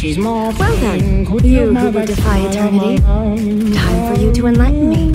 She's more Well then, you who would defy eternity, time for you to enlighten me.